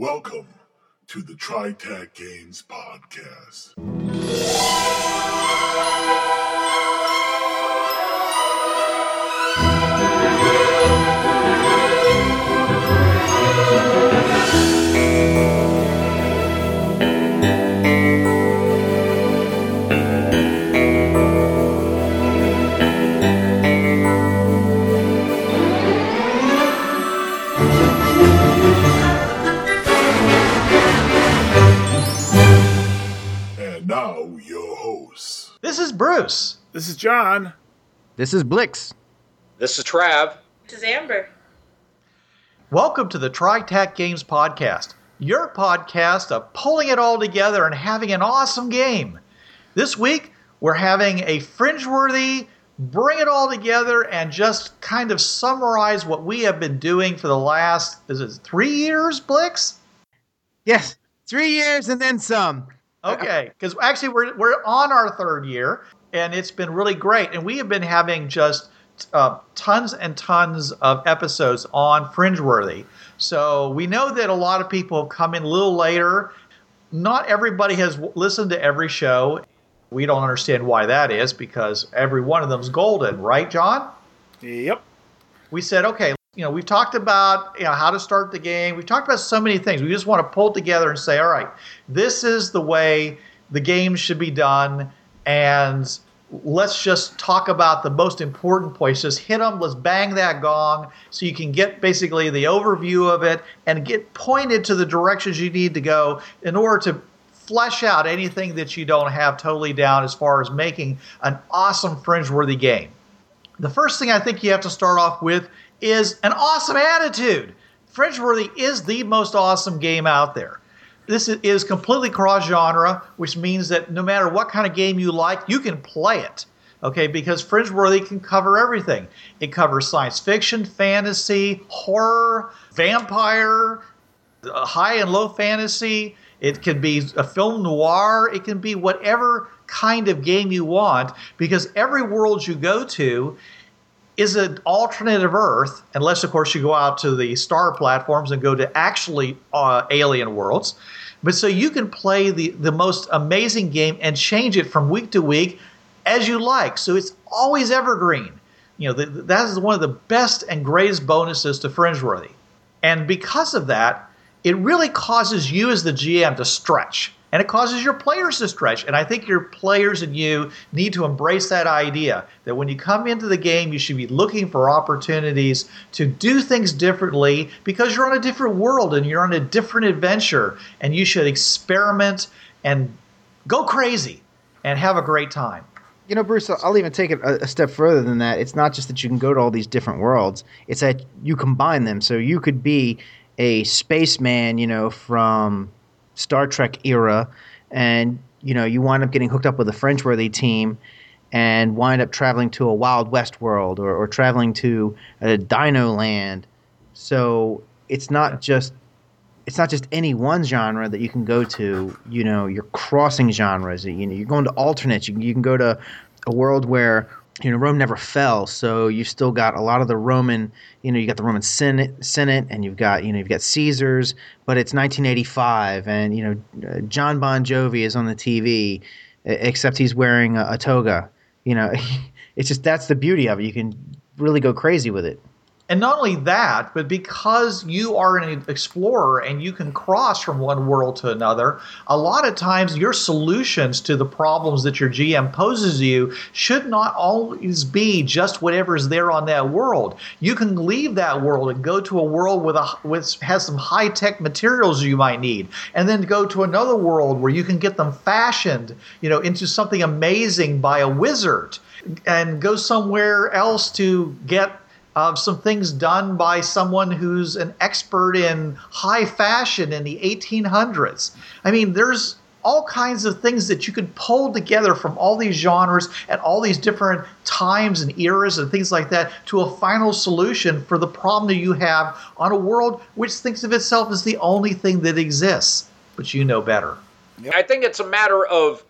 Welcome to the TriTac Games Podcast. Is Bruce. This is John. This is Blix. This is Trav. This is Amber. Welcome to the TriTac Games Podcast, your podcast of pulling it all together and having an awesome game. This week, we're having a fringe-worthy, bring it all together and just kind of summarize what we have been doing for the last, is it three years, Blix? Yes, three years and then some. Okay, because actually we're we're on our third year, and it's been really great. And we have been having just uh, tons and tons of episodes on Fringeworthy. So we know that a lot of people have come in a little later. Not everybody has w- listened to every show. We don't understand why that is because every one of them's golden, right, John? Yep. we said, okay, you know, we've talked about you know how to start the game. We've talked about so many things. We just want to pull together and say, all right, this is the way the game should be done, and let's just talk about the most important points. Just hit them. Let's bang that gong so you can get basically the overview of it and get pointed to the directions you need to go in order to flesh out anything that you don't have totally down as far as making an awesome fringe-worthy game. The first thing I think you have to start off with is an awesome attitude. Fringeworthy is the most awesome game out there. This is- completely cross genre, which means that no matter what kind of game you like, you can play it. Okay, because Fringeworthy can cover everything. It covers science fiction, fantasy, horror, vampire, uh, high and low fantasy. It can be a film noir. It can be whatever kind of game you want because every world you go to is an alternative Earth, unless, of course, you go out to the star platforms and go to actually uh, alien worlds. But so you can play the, the most amazing game and change it from week to week as you like. So it's always evergreen. You know, the, that is one of the best and greatest bonuses to Fringeworthy. And because of that, it really causes you as the GM to stretch. And it causes your players to stretch. And I think your players and you need to embrace that idea that when you come into the game, you should be looking for opportunities to do things differently because you're on a different world and you're on a different adventure. And you should experiment and go crazy and have a great time. You know, Bruce, I'll even take it a, step further than that. It's not just that you can go to all these different worlds, it's that you combine them. So you could be a spaceman, you know, from Star Trek era, and, you know, you wind up getting hooked up with a Fringeworthy team and wind up traveling to a Wild West world or, or traveling to a Dino land. So it's not just it's not just any one genre that you can go to. You know, you're crossing genres. You know, you're going to alternates. You, you can go to a world where you know Rome never fell, so you've still got a lot of the Roman. You know, you got the Roman Senate, Senate, and you've got you know you've got Caesars, but it's 1985, and you know uh, John Bon Jovi is on the TV, except he's wearing a, a toga. You know, it's just that's the beauty of it. You can really go crazy with it. And not only that, but because you are an explorer and you can cross from one world to another, a lot of times your solutions to the problems that your GM poses you should not always be just whatever's there on that world. You can leave that world and go to a world with a with has some high tech materials you might need, and then go to another world where you can get them fashioned, you know, into something amazing by a wizard, and go somewhere else to get of some things done by someone who's an expert in high fashion in the 1800s. I mean, there's all kinds of things that you could pull together from all these genres and all these different times and eras and things like that to a final solution for the problem that you have on a world which thinks of itself as the only thing that exists. But you know better. I think it's a matter of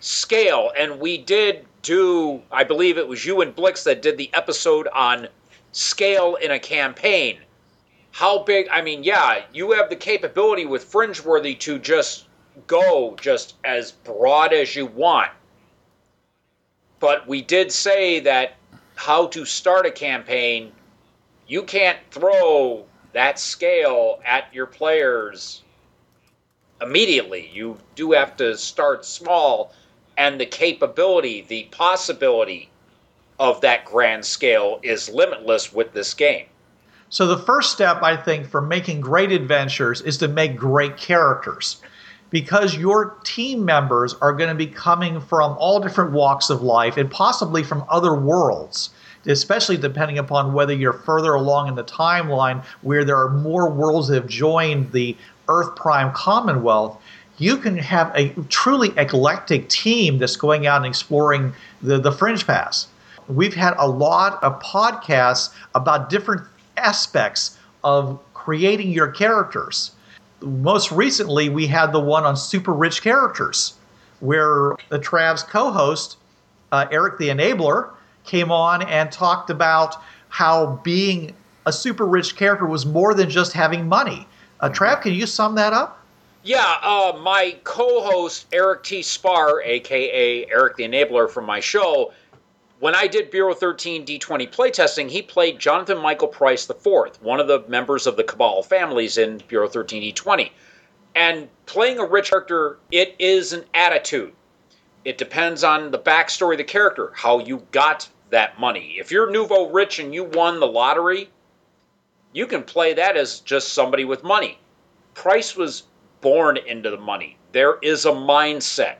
scale, and we did do, I believe it was you and Blix that did the episode on scale in a campaign. how big? I mean, yeah, you have the capability with Fringeworthy to just go just as broad as you want. But we did say that how to start a campaign, you can't throw that scale at your players immediately. You do have to start small, and the capability, the possibility of that grand scale is limitless with this game. So the first step, I think, for making great adventures is to make great characters. Because your team members are going to be coming from all different walks of life and possibly from other worlds, especially depending upon whether you're further along in the timeline where there are more worlds that have joined the Earth Prime Commonwealth. You can have a truly eclectic team that's going out and exploring the, the Fringe Pass. We've had a lot of podcasts about different aspects of creating your characters. Most recently, we had the one on super rich characters, where the Trav's co host, uh, Eric the Enabler, came on and talked about how being a super rich character was more than just having money. Uh, Trav, can you sum that up? Yeah, uh, my co host, Eric T. Spar, aka Eric the Enabler from my show, when I did Bureau 13 D20 playtesting, he played Jonathan Michael Price IV, one of the members of the Cabal families in Bureau 13 D20. And playing a rich character, it is an attitude. It depends on the backstory of the character, how you got that money. If you're nouveau rich and you won the lottery, you can play that as just somebody with money. Price was born into the money. There is a mindset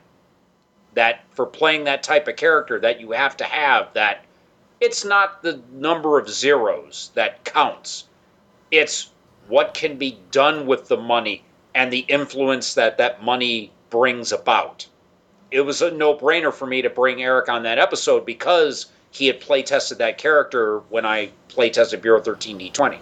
that for playing that type of character that you have to have that it's not the number of zeros that counts. It's what can be done with the money and the influence that that money brings about. It was a no-brainer for me to bring Eric on that episode because he had play tested that character when I play tested Bureau 13D20.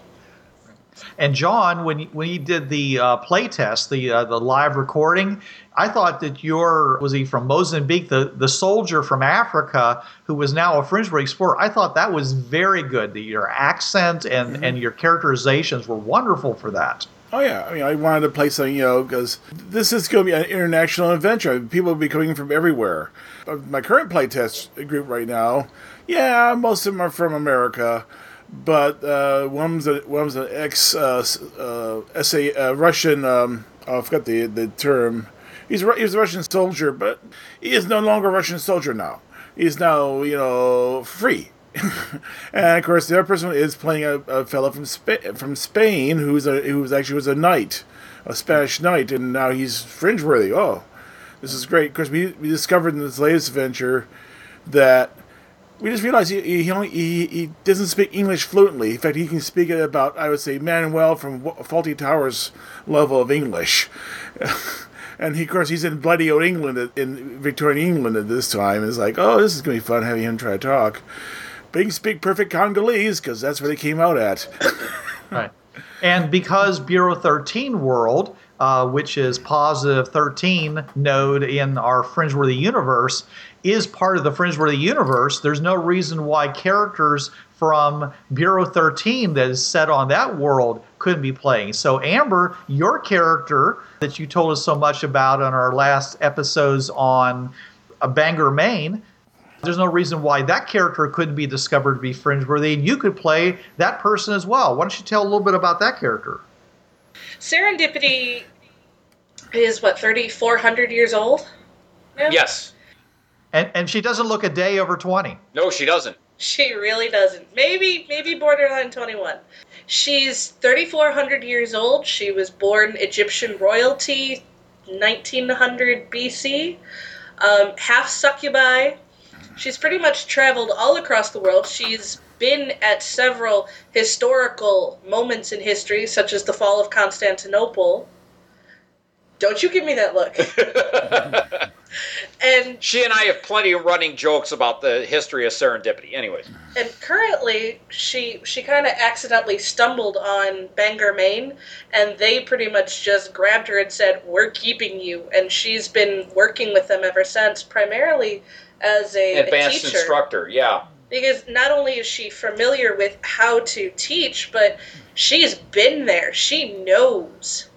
And John, when when he did the uh, play test, the uh, the live recording, I thought that your was he from Mozambique, the the soldier from Africa who was now a Fringeworthy explorer. I thought that was very good. The, your accent and mm-hmm. and your characterizations were wonderful for that. Oh yeah, I mean, I wanted to play something, you know, because this is going to be an international adventure. People will be coming from everywhere. My current playtest group right now, yeah, most of them are from America but uh, one's a one's an ex uh, uh, SA uh, Russian. Um, oh, I forgot the the term. He's he's a Russian soldier, but he is no longer a Russian soldier now. He's now you know free. and of course, the other person is playing a, a fellow from Spa- from Spain who's a who's actually was a knight, a Spanish knight, and now he's fringe worthy. Oh, this is great. Of course, we, we discovered in this latest adventure that we just realized he he, only, he he doesn't speak English fluently. In fact, he can speak it about I would say Manuel from Fawlty Towers level of English. and he, of course, he's in bloody old England, in Victorian England at this time. It's like, oh, this is gonna be fun having him try to talk. But he can speak perfect Congolese because that's where they came out at. right, and because Bureau Thirteen World. Uh, which is positive 13 node in our Fringeworthy universe, is part of the Fringeworthy universe, there's no reason why characters from Bureau 13 that is set on that world couldn't be playing. So, Amber, your character that you told us so much about on our last episodes on a Bangor, Maine, there's no reason why that character couldn't be discovered to be Fringeworthy, and you could play that person as well. Why don't you tell a little bit about that character? Serendipity is what, 3,400 years old? Now? Yes. And and she doesn't look a day over 20. No, she doesn't. She really doesn't. Maybe maybe borderline 21. She's 3400 years old. She was born Egyptian royalty 1900 BC. Um, half succubi. She's pretty much traveled all across the world. She's been at several historical moments in history, such as the fall of Constantinople. Don't you give me that look. and she and I have plenty of running jokes about the history of serendipity. Anyways, and currently she she kind of accidentally stumbled on Bangor, Maine, and they pretty much just grabbed her and said, "We're keeping you," and she's been working with them ever since, primarily as a advanced a instructor. Yeah. because not only is she familiar with how to teach, but she's been there. She knows.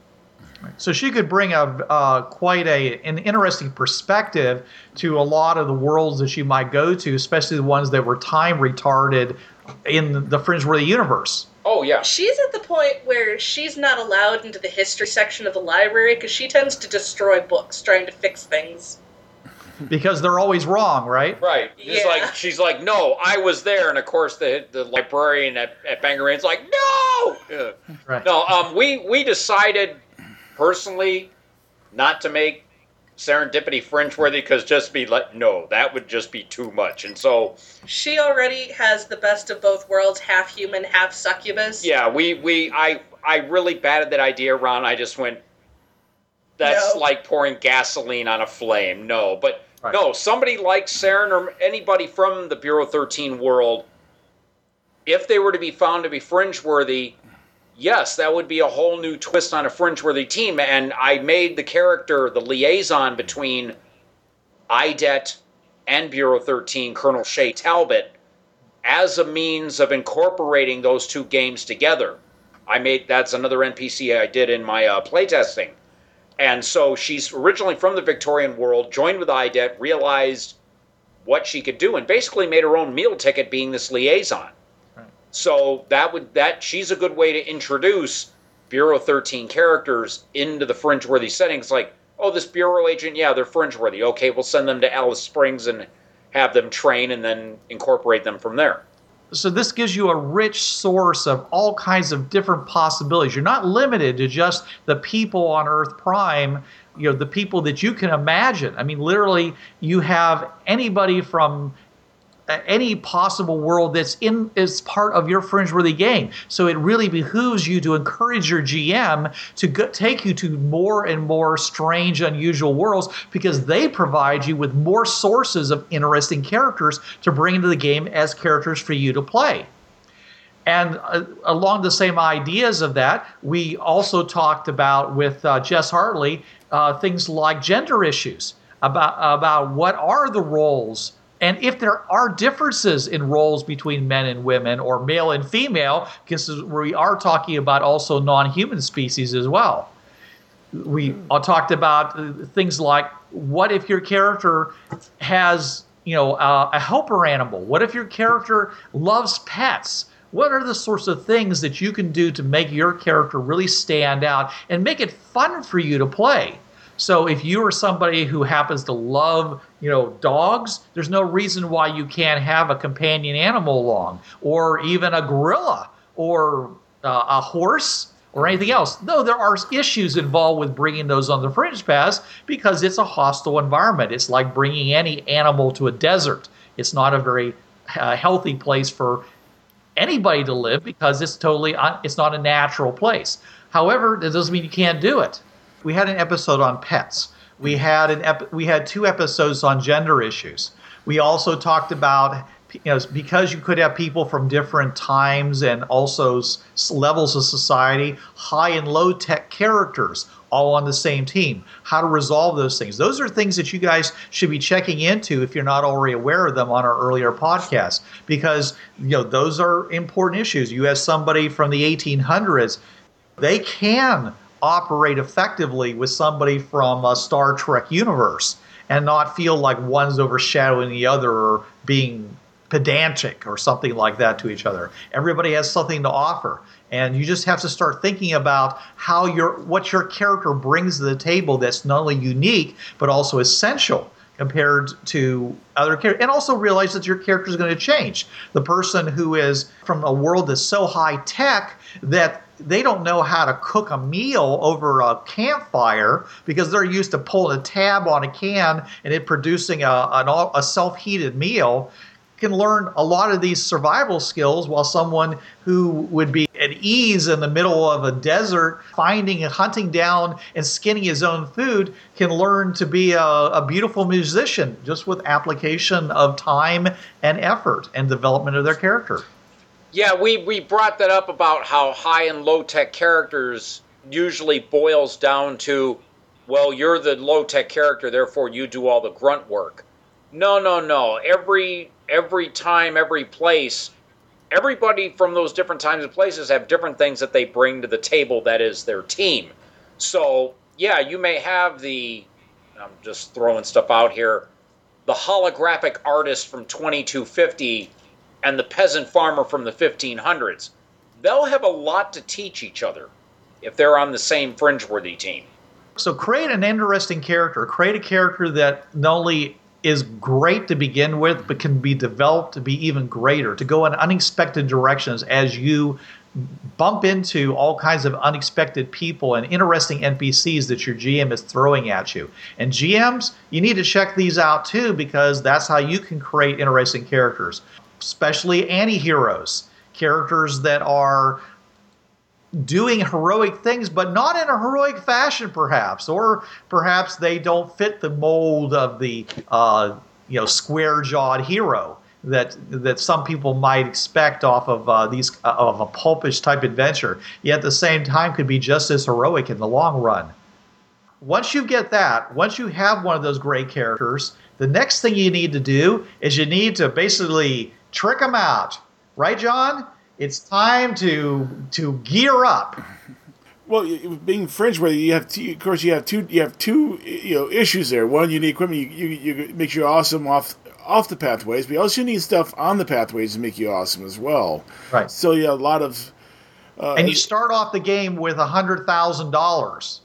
So she could bring a uh, quite a an interesting perspective to a lot of the worlds that she might go to, especially the ones that were time retarded in the fringe Fringeworthy universe. Oh yeah. She's at the point where she's not allowed into the history section of the library because she tends to destroy books trying to fix things. because they're always wrong, right? Right. It's Yeah. like she's like, no, I was there, and of course the the librarian at, at Bangor Inn's like, no. Right. No. Um. We we decided personally not to make serendipity fringe worthy because just be like, no, that would just be too much, and so She already has the best of both worlds, half human, half succubus. yeah, we we I I really batted that idea around. I just went. That's No. like pouring gasoline on a flame. No, but Right. no, somebody like Saren or anybody from the Bureau 13 world, if they were to be found to be fringe-worthy, yes, that would be a whole new twist on a fringe-worthy team. And I made the character the liaison between IDET and Bureau 13, Colonel Shay Talbot, as a means of incorporating those two games together. I made that's another NPC I did in my uh, playtesting. And so she's originally from the Victorian world, joined with IDET, realized what she could do, and basically made her own meal ticket being this liaison. So that would that she's a good way to introduce Bureau 13 characters into the fringe-worthy settings. Like, oh, this bureau agent, yeah, they're fringe-worthy. Okay, we'll send them to Alice Springs and have them train, and then incorporate them from there. So this gives you a rich source of all kinds of different possibilities. You're not limited to just the people on Earth Prime, you know, the people that you can imagine. I mean, literally, you have anybody from any possible world that's in is part of your fringeworthy game. So it really behooves you to encourage your GM to go, take you to more and more strange, unusual worlds because they provide you with more sources of interesting characters to bring into the game as characters for you to play. And uh, along the same ideas of that, we also talked about with uh, Jess Hartley uh, things like gender issues about about what are the roles and if there are differences in roles between men and women or male and female, because we are talking about also non-human species as well. We all talked about uh, things like what if your character has you know uh, a helper animal? What if your character loves pets? What are the sorts of things that you can do to make your character really stand out and make it fun for you to play? So if you are somebody who happens to love, you know, dogs, there's no reason why you can't have a companion animal along, or even a gorilla, or uh, a horse, or anything else. Though there are issues involved with bringing those on the fringe pass because it's a hostile environment. It's like bringing any animal to a desert. It's not a very uh, healthy place for anybody to live because it's totally un- it's not a natural place. However, that doesn't mean you can't do it. We had an episode on pets. We had an ep- we had two episodes on gender issues. We also talked about you know because you could have people from different times and also levels of society, high and low tech characters all on the same team. How to resolve those things. Those are things that you guys should be checking into if you're not already aware of them on our earlier podcast because you know those are important issues. You have somebody from the 1800s they can operate effectively with somebody from a Star Trek universe and not feel like one's overshadowing the other or being pedantic or something like that to each other. Everybody has something to offer. And you just have to start thinking about how your what your character brings to the table that's not only unique but also essential compared to other characters and also realize that your character is going to change the person who is from a world that's so high tech that they don't know how to cook a meal over a campfire because they're used to pulling a tab on a can and it producing a, a self-heated meal. Can learn a lot of these survival skills while someone who would be at ease in the middle of a desert finding and hunting down and skinning his own food can learn to be a, a beautiful musician just with application of time and effort and development of their character Yeah, we, we brought that up about how high and low tech characters usually boils down to, well, you're the low tech character, therefore you do all the grunt work. No, no, no. Every every time, every place, everybody from those different times and places have different things that they bring to the table that is their team. So, yeah, you may have the I'm just throwing stuff out here, the holographic artist from 2250 and the peasant farmer from the 1500s. They'll have a lot to teach each other if they're on the same fringeworthy team. So create an interesting character. Create a character that not only is great to begin with, but can be developed to be even greater, to go in unexpected directions as you bump into all kinds of unexpected people and interesting NPCs that your GM is throwing at you. And GMs, you need to check these out too because that's how you can create interesting characters, especially anti heroes, characters that are doing heroic things, but not in a heroic fashion, perhaps, or perhaps they don't fit the mold of the uh, you know square-jawed hero that that some people might expect off of uh, these uh, of a pulpish type adventure. Yet at the same time, could be just as heroic in the long run. Once you get that, once you have one of those great characters, the next thing you need to do is you need to basically trick them out, right, John? it's time to to gear up. Well, being fringe, where you have, two, of course, you have two, you have two, you know, issues there. One, you need equipment, you, you, you makes you awesome off off the pathways, but you also need stuff on the pathways to make you awesome as well. Right. So yeah, a lot of. Uh, and you start off the game with a hundred thousand dollars,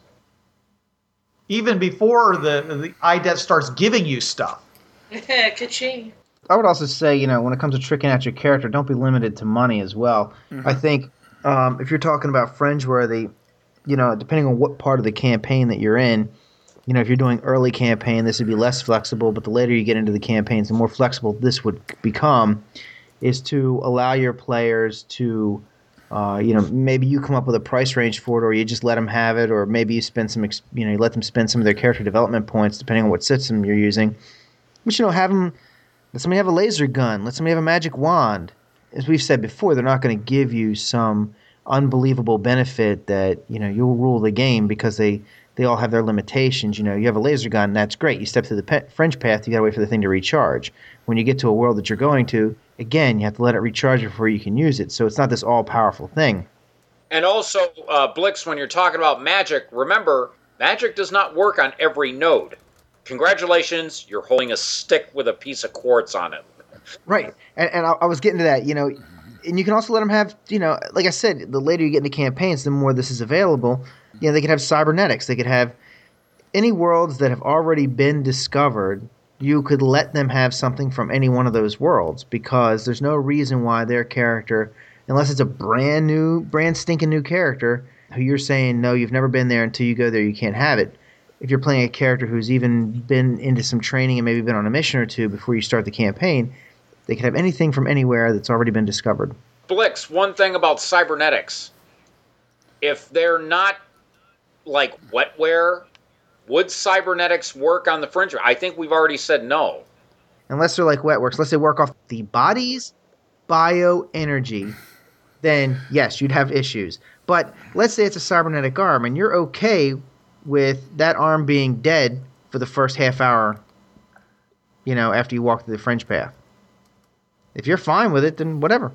even before the the IDET starts giving you stuff. Ka-ching. I would also say, you know, when it comes to tricking out your character, don't be limited to money as well. Mm-hmm. I think um, if you're talking about fringeworthy, you know, depending on what part of the campaign that you're in, you know, if you're doing early campaign, this would be less flexible. But the later you get into the campaigns, the more flexible this would become. Is to allow your players to, uh, you know, maybe you come up with a price range for it, or you just let them have it, or maybe you spend some, you know, you let them spend some of their character development points, depending on what system you're using. But you know, have them let somebody have a laser gun. Let somebody have a magic wand. As we've said before, they're not going to give you some unbelievable benefit that you know you'll rule the game because they they all have their limitations. You know, you have a laser gun, that's great. You step through the pe- fringe path, you got to wait for the thing to recharge. When you get to a world that you're going to, again, you have to let it recharge before you can use it. So it's not this all powerful thing. And also, uh, Blix, when you're talking about magic, remember, magic does not work on every node congratulations, you're holding a stick with a piece of quartz on it. Right, and, and I, I, was getting to that. You know, and you can also let them have. You know, like I said, the later you get into campaigns, the more this is available. You know, they could have cybernetics. They could have any worlds that have already been discovered. You could let them have something from any one of those worlds because there's no reason why their character, unless it's a brand new, brand stinking new character, who you're saying no, you've never been there until you go there, you can't have it if you're playing a character who's even been into some training and maybe been on a mission or two before you start the campaign, they could have anything from anywhere that's already been discovered. Blix, one thing about cybernetics. If they're not like wetware, would cybernetics work on the fringe? I think we've already said no. Unless they're like wetworks, unless they work off the body's bioenergy, then yes, you'd have issues. But let's say it's a cybernetic arm and you're okay with that arm being dead for the first half hour, you know, after you walk through the fringe path. If you're fine with it, then whatever.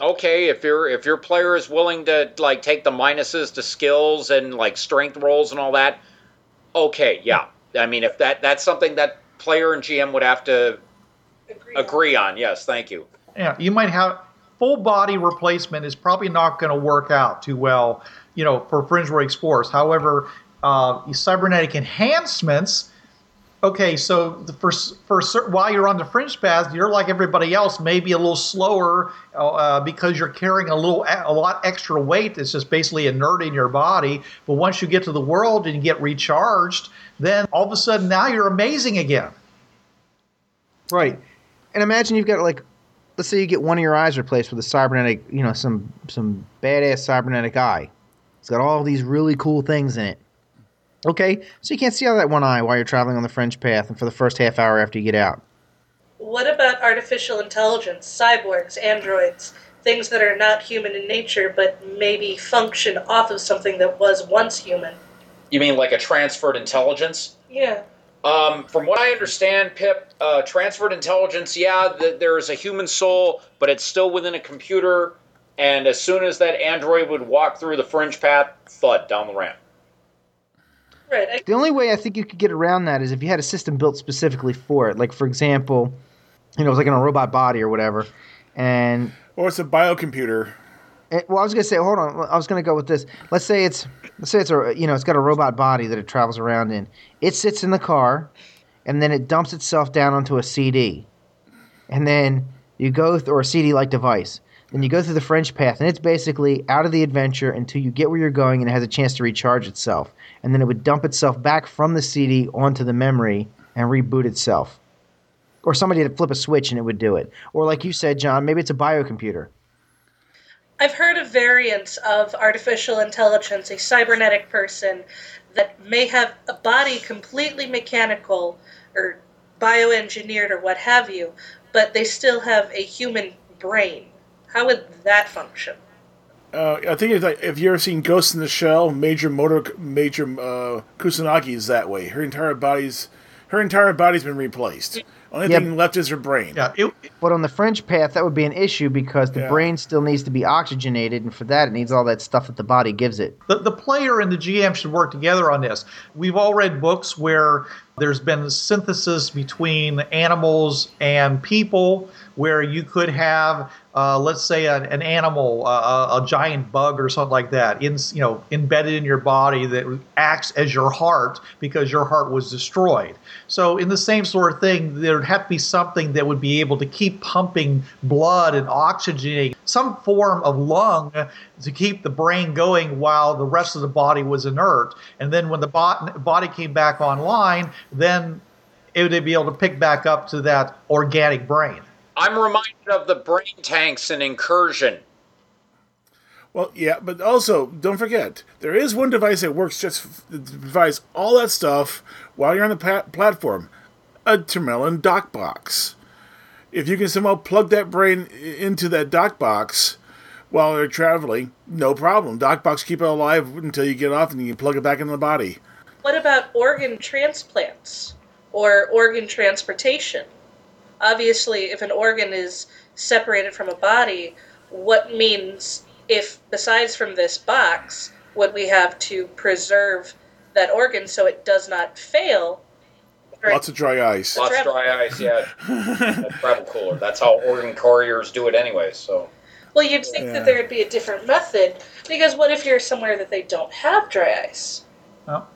Okay, if your if your player is willing to like take the minuses to skills and like strength rolls and all that, okay, yeah. I mean, if that that's something that player and GM would have to agree, agree on. on. Yes, thank you. Yeah, you might have full body replacement is probably not going to work out too well, you know, for fringe Fringeworks Force. However, uh, cybernetic enhancements. Okay, so for for while you're on the fringe path, you're like everybody else, maybe a little slower uh, because you're carrying a little a lot extra weight that's just basically inert in your body. But once you get to the world and you get recharged, then all of a sudden now you're amazing again. Right, and imagine you've got like, let's say you get one of your eyes replaced with a cybernetic, you know, some some badass cybernetic eye. It's got all these really cool things in it. Okay, so you can't see out of that one eye while you're traveling on the fringe path and for the first half hour after you get out. What about artificial intelligence, cyborgs, androids, things that are not human in nature but maybe function off of something that was once human? You mean like a transferred intelligence? Yeah. Um, from what I understand, Pip, uh, transferred intelligence, yeah, th- there is a human soul, but it's still within a computer. And as soon as that android would walk through the fringe path, thud down the ramp. Right. I, The only way I think you could get around that is if you had a system built specifically for it. Like, for example, you know, it was like in a robot body or whatever. And, Or it's a biocomputer. and well, I was gonna say, hold on, I was gonna go with this. Let's say it's, let's say it's a, you know, it's got a robot body that it travels around in. It sits in the car, and then it dumps itself down onto a CD, and then you go th- or a CD-like device. Then you go through the fringe path, and it's basically out of the adventure until you get where you're going, and it has a chance to recharge itself. And then it would dump itself back from the CD onto the memory and reboot itself. Or somebody to flip a switch and it would do it. Or like you said, John, maybe it's a biocomputer. I've heard of variants of artificial intelligence, a cybernetic person that may have a body completely mechanical or bioengineered or what have you, but they still have a human brain. How would that function? Uh, I think if, like, if you ever seen Ghost in the Shell, Major Motor Major uh, Kusanagi is that way. Her entire body's her entire body's been replaced. Only Yep. thing left is her brain. Yeah, it, But on the fringe path, that would be an issue because the Yeah. brain still needs to be oxygenated, and for that, it needs all that stuff that the body gives it. the, the player and the GM should work together on this. We've all read books where there's been synthesis between animals and people, where you could have, uh, let's say, an, an animal, uh, a, giant bug or something like that, in you know, embedded in your body that acts as your heart because your heart was destroyed. So, in the same sort of thing, there would have to be something that would be able to keep pumping blood and oxygenating some form of lung to keep the brain going while the rest of the body was inert. And then when the bo- body came back online, then it would be able to pick back up to that organic brain. I'm reminded of the brain tanks in Incursion. Well, yeah, but also don't forget there is one device that works just f- that provides all that stuff while you're on the pa- platform, a Tumlin dock box. If you can somehow plug that brain into that dock box while you're traveling, no problem. Dock box keep it alive until you get off, and you can plug it back into the body. What about organ transplants or organ transportation? Obviously, if an organ is separated from a body, what means if, besides from this box, would we have to preserve that organ so it does not fail? Lots of dry ice. Lots of dry ice, yeah. A travel cooler. That's how organ couriers do it anyway, so. Well, you'd think Yeah. that there would be a different method because what if you're somewhere that they don't have dry ice? Well,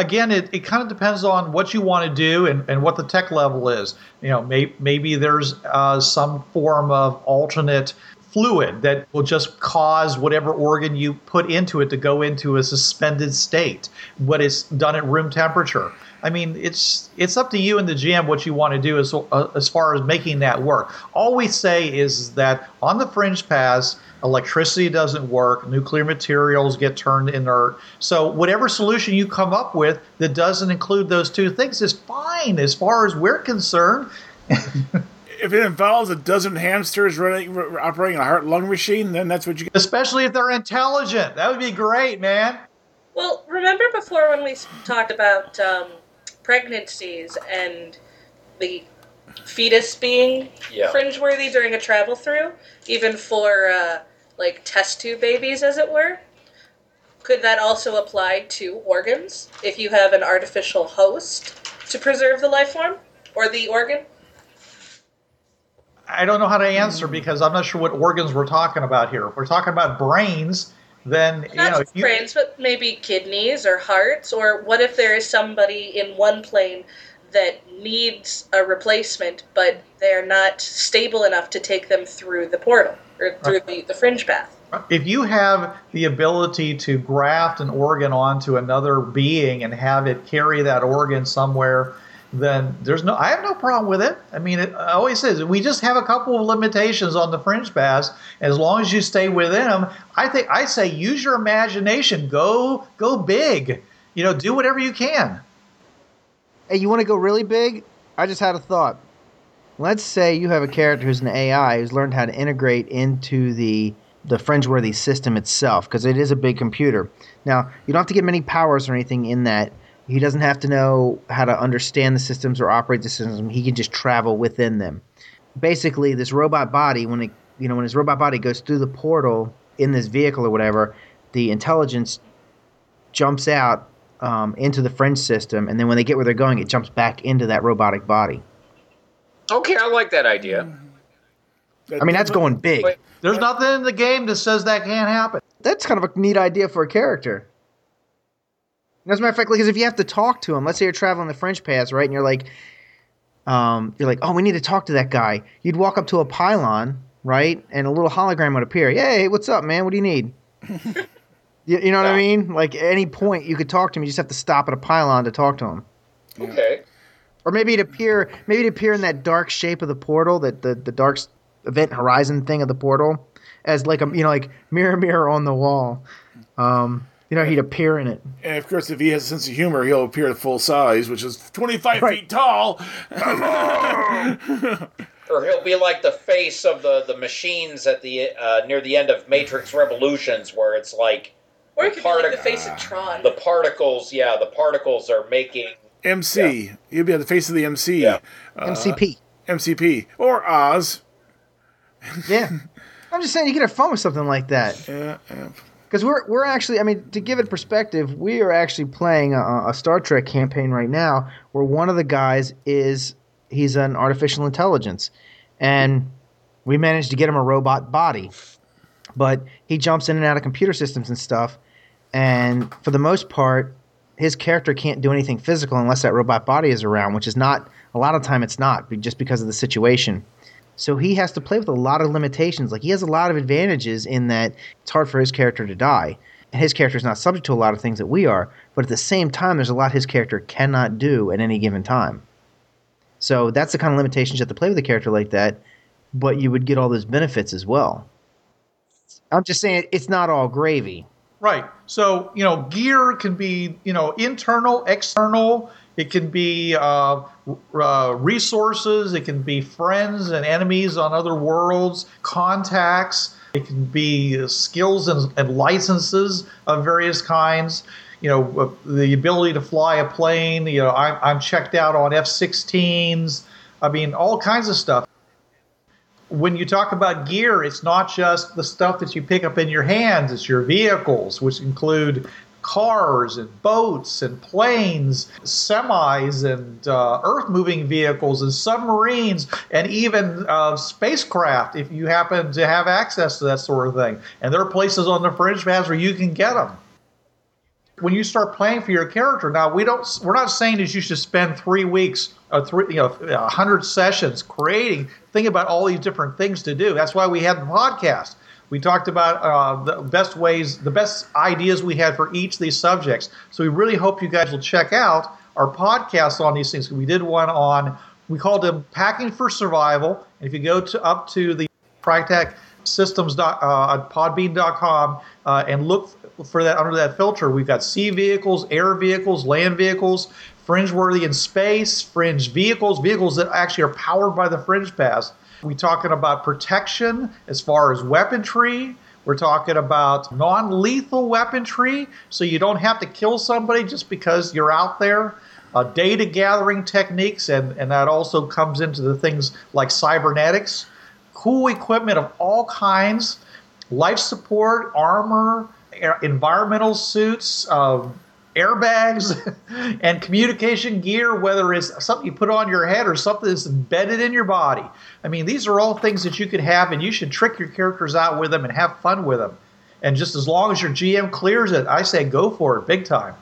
again, it, it kind of depends on what you want to do and, and what the tech level is. You know, may, maybe there's uh, some form of alternate fluid that will just cause whatever organ you put into it to go into a suspended state, but it's done at room temperature. I mean, it's it's up to you and the GM what you want to do as uh, as far as making that work. All we say is that on the fringe pass, electricity doesn't work, nuclear materials get turned inert. So whatever solution you come up with that doesn't include those two things is fine as far as we're concerned. If it involves a dozen hamsters running, r- operating a heart lung machine, then that's what you get. Especially if they're intelligent. That would be great, man. Well, remember before when we talked about um, pregnancies and the fetus being Yeah. Fringeworthy during a travel through, even for uh, like test tube babies, as it were? Could that also apply to organs if you have an artificial host to preserve the life form or the organ? I don't know how to answer because I'm not sure what organs we're talking about here. If we're talking about brains, then you Not know, just you- brains, but maybe kidneys or hearts. Or what if there is somebody in one plane that needs a replacement, but they're not stable enough to take them through the portal or through the, the fringe path? if you have the ability to graft an organ onto another being and have it carry that organ somewhere, then there's no. I have no problem with it. I mean, it always says we just have a couple of limitations on the fringe pass. As long as you stay within them, I think I say use your imagination. Go go big. You know, do whatever you can. Hey, you want to go really big? I just had a thought. Let's say you have a character who's an AI who's learned how to integrate into the the Fringeworthy system itself because it is a big computer. Now, you don't have to get many powers or anything in that. He doesn't have to know how to understand the systems or operate the system. He can just travel within them. Basically, this robot body, when it you know when his robot body goes through the portal in this vehicle or whatever, the intelligence jumps out um, into the fringe system, and then when they get where they're going, it jumps back into that robotic body. Okay, I like that idea. I mean, that's going big. There's nothing in the game that says that can't happen. That's kind of a neat idea for a character. As a matter of fact, because if you have to talk to him, let's say you're traveling the Fringe Pass, right, and you're like, um, you're like, oh, we need to talk to that guy. You'd walk up to a pylon, right, and a little hologram would appear. Hey, what's up, man? What do you need? you, you know what I mean? Like at any point, you could talk to him. You just have to stop at a pylon to talk to him. Okay. Or maybe it'd appear, maybe it'd appear in that dark shape of the portal, that the the dark event horizon thing of the portal, as like a you know like mirror mirror on the wall. Um, you know, he'd appear in it. And of course, if he has a sense of humor, he'll appear at full size, which is 25 Right. feet tall. Or he'll be like the face of the, the machines at the uh, near the end of Matrix Revolutions, where it's like Or it The could be like the face of Tron. the particles. Yeah, the particles are making. MC. He'll be at the face of the MC. Yeah. MCP. MCP. Or Oz. Yeah. I'm just saying you could have fun with something like that. Yeah, yeah. Because we're we're actually, I mean, to give it perspective, we are actually playing a, a Star Trek campaign right now where one of the guys is he's an artificial intelligence, and we managed to get him a robot body, but he jumps in and out of computer systems and stuff, and for the most part, his character can't do anything physical unless that robot body is around, which is not a lot of time. It's not just because of the situation. So he has to play with a lot of limitations. Like he has a lot of advantages in that it's hard for his character to die. And his character is not subject to a lot of things that we are, but at the same time, there's a lot his character cannot do at any given time. So that's the kind of limitations you have to play with a character like that, but you would get all those benefits as well. I'm just saying it's not all gravy. Right. So, you know, gear can be, you know, internal, external. It can be uh, uh, resources. It can be friends and enemies on other worlds, contacts. It can be skills and, and licenses of various kinds. You know, uh, the ability to fly a plane. You know, I'm, I'm checked out on F 16s. I mean, all kinds of stuff when you talk about gear, it's not just the stuff that you pick up in your hands, it's your vehicles, which include cars and boats and planes, semis and uh, earth moving vehicles and submarines and even uh, spacecraft if you happen to have access to that sort of thing. And there are places on the fringe paths where you can get them when you start playing for your character now we don't we're not saying that you should spend three weeks or three you know a 100 sessions creating think about all these different things to do. That's why we had the podcast we talked about uh, the best ways the best ideas we had for each of these subjects. So we really hope you guys will check out our podcast on these things. We did one on we called them packing for survival. And if you go to up to the TriTac systems uh, podbean.com uh, and look for that under that filter we've got sea vehicles air vehicles land vehicles fringe worthy in space fringe vehicles vehicles that actually are powered by the fringe pass we're talking about protection as far as weaponry. We're talking about non-lethal weaponry. So you don't have to kill somebody just because you're out there. Uh, data gathering techniques and, and that also comes into the things like cybernetics. Cool equipment of all kinds. Life support, armor, environmental suits, uh, airbags, and communication gear, whether it's something you put on your head or something that's embedded in your body. I mean, these are all things that you could have, and you should trick your characters out with them and have fun with them. And just as long as your GM clears it, I say go for it big time.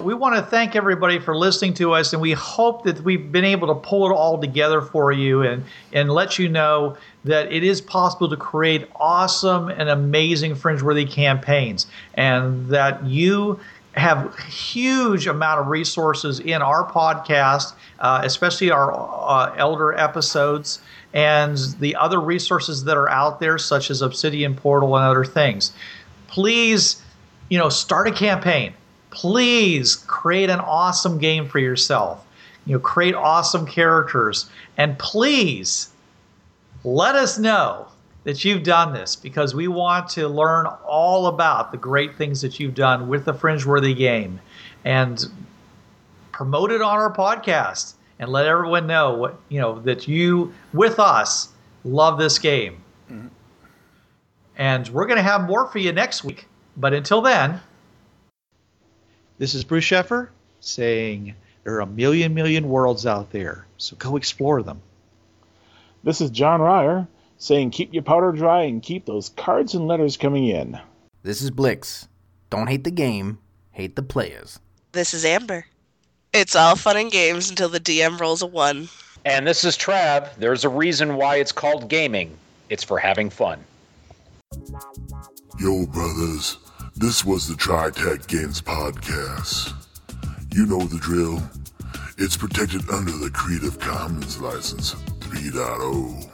We want to thank everybody for listening to us, and we hope that we've been able to pull it all together for you and, and let you know that it is possible to create awesome and amazing fringe-worthy campaigns, and that you have huge amount of resources in our podcast, uh, especially our uh, elder episodes and the other resources that are out there, such as Obsidian Portal and other things. Please, you know, start a campaign please create an awesome game for yourself. You know, create awesome characters, and please let us know that you've done this because we want to learn all about the great things that you've done with the Fringeworthy game. And promote it on our podcast and let everyone know what you know that you with us love this game. Mm-hmm. And we're going to have more for you next week. But until then, this is Bruce Sheffer saying there are a million million worlds out there, so go explore them. This is John Ryer saying keep your powder dry and keep those cards and letters coming in. This is Blix. Don't hate the game, hate the players. This is Amber. It's all fun and games until the DM rolls a one. And this is Trav. There's a reason why it's called gaming. It's for having fun. Yo, brothers. This was the TriTac Games Podcast. You know the drill. It's protected under the Creative Commons License 3.0.